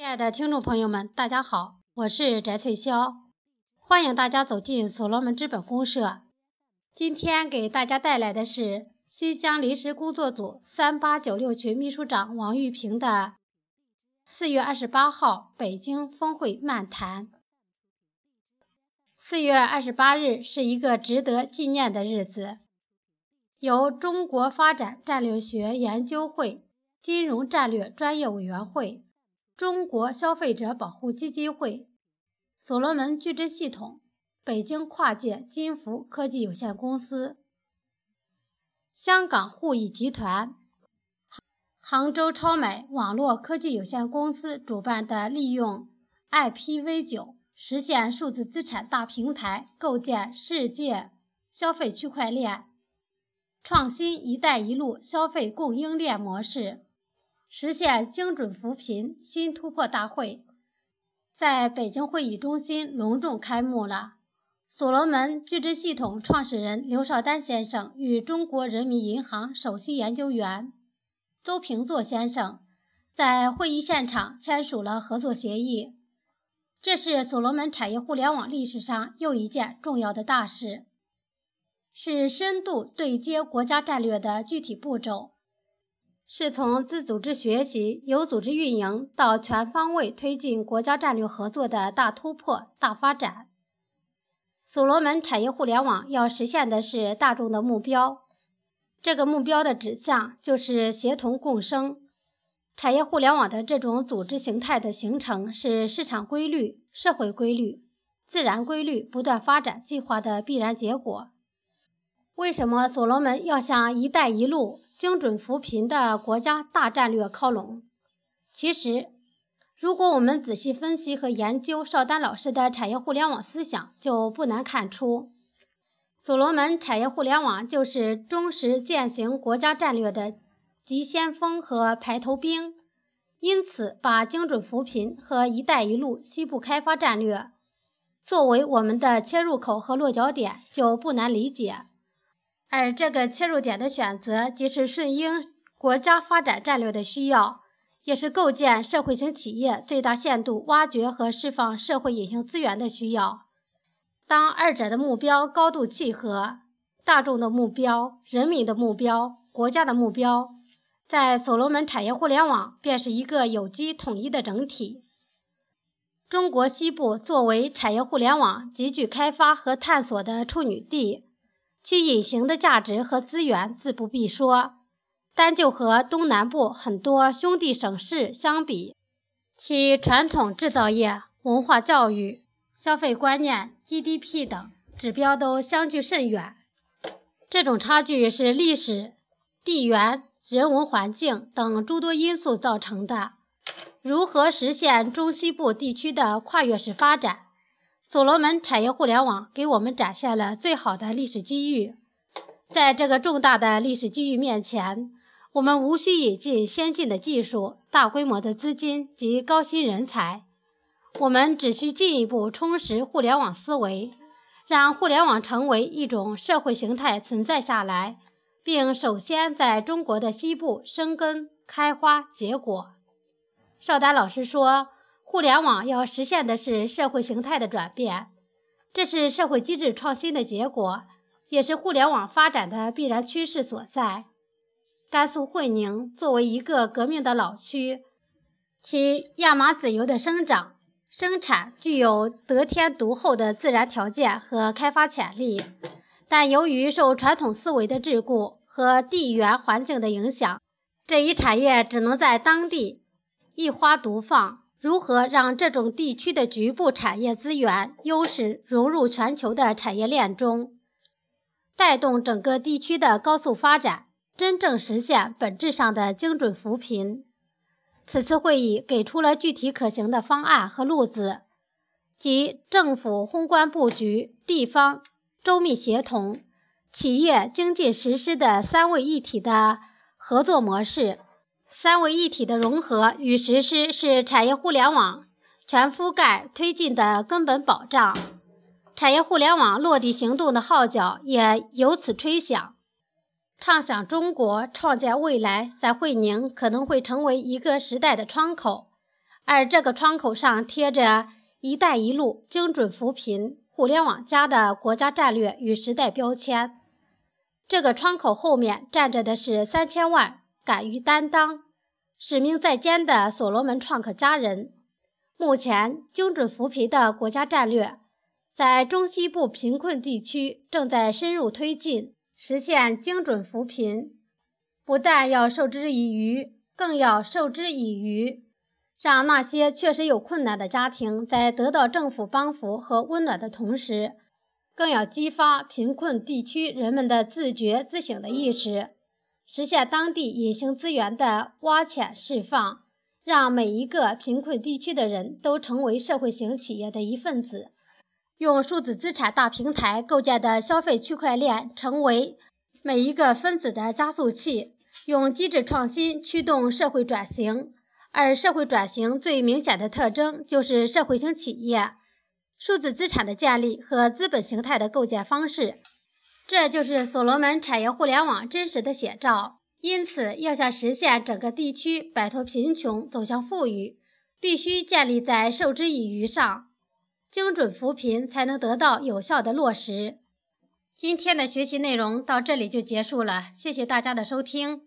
亲爱的听众朋友们，大家好，我是翟翠霄，欢迎大家走进所罗门资本公社。今天给大家带来的是新疆临时工作组三八九六群秘书长王玉平的四月二十八号北京峰会漫谈。四月二十八日是一个值得纪念的日子，由中国发展战略学研究会、金融战略专业委员会。中国消费者保护基金会、所罗门矩阵系统、北京跨界金服科技有限公司、香港互益集团、杭州超美网络科技有限公司主办的利用 IPv9 实现数字资产大平台，构建世界消费区块链，创新“一带一路”消费供应链模式。实现精准扶贫新突破大会在北京会议中心隆重开幕了。所罗门矩阵系统创始人刘少丹先生与中国人民银行首席研究员邹平作先生在会议现场签署了合作协议，这是所罗门产业互联网历史上又一件重要的大事，是深度对接国家战略的具体步骤。是从自组织学习、有组织运营到全方位推进国家战略合作的大突破、大发展。所罗门产业互联网要实现的是大众的目标，这个目标的指向就是协同共生。产业互联网的这种组织形态的形成，是市场规律、社会规律、自然规律不断发展计划的必然结果。为什么所罗门要向“一带一路”？精准扶贫的国家大战略靠拢。其实，如果我们仔细分析和研究邵丹老师的产业互联网思想，就不难看出，所罗门产业互联网就是忠实践行国家战略的急先锋和排头兵。因此，把精准扶贫和“一带一路”西部开发战略作为我们的切入口和落脚点，就不难理解。而这个切入点的选择，既是顺应国家发展战略的需要，也是构建社会型企业最大限度挖掘和释放社会隐形资源的需要。当二者的目标高度契合，大众的目标、人民的目标、国家的目标，在所罗门产业互联网便是一个有机统一的整体。中国西部作为产业互联网极具开发和探索的处女地。其隐形的价值和资源自不必说，单就和东南部很多兄弟省市相比，其传统制造业、文化教育、消费观念、GDP 等指标都相距甚远。这种差距是历史、地缘、人文环境等诸多因素造成的。如何实现中西部地区的跨越式发展？所罗门产业互联网给我们展现了最好的历史机遇。在这个重大的历史机遇面前，我们无需引进先进的技术、大规模的资金及高薪人才，我们只需进一步充实互联网思维，让互联网成为一种社会形态存在下来，并首先在中国的西部生根、开花、结果。邵丹老师说。互联网要实现的是社会形态的转变，这是社会机制创新的结果，也是互联网发展的必然趋势所在。甘肃会宁作为一个革命的老区，其亚麻籽油的生长生产具有得天独厚的自然条件和开发潜力，但由于受传统思维的桎梏和地缘环境的影响，这一产业只能在当地一花独放。如何让这种地区的局部产业资源优势融入全球的产业链中，带动整个地区的高速发展，真正实现本质上的精准扶贫？此次会议给出了具体可行的方案和路子，即政府宏观布局、地方周密协同、企业经济实施的三位一体的合作模式。三位一体的融合与实施是产业互联网全覆盖推进的根本保障。产业互联网落地行动的号角也由此吹响。畅想中国，创建未来，在会宁可能会成为一个时代的窗口，而这个窗口上贴着“一带一路”精准扶贫、互联网加的国家战略与时代标签。这个窗口后面站着的是三千万敢于担当、使命在肩的所罗门创客家人。目前，精准扶贫的国家战略在中西部贫困地区正在深入推进，实现精准扶贫，不但要授之以渔，更要授之以渔。让那些确实有困难的家庭在得到政府帮扶和温暖的同时，更要激发贫困地区人们的自觉自省的意识，实现当地隐形资源的挖潜释放，让每一个贫困地区的人都成为社会型企业的一份子，用数字资产大平台构建的消费区块链成为每一个分子的加速器，用机制创新驱动社会转型。而社会转型最明显的特征就是社会型企业、数字资产的建立和资本形态的构建方式，这就是所罗门产业互联网真实的写照。因此，要想实现整个地区摆脱贫穷走向富裕，必须建立在授之以渔上，精准扶贫才能得到有效的落实。今天的学习内容到这里就结束了，谢谢大家的收听。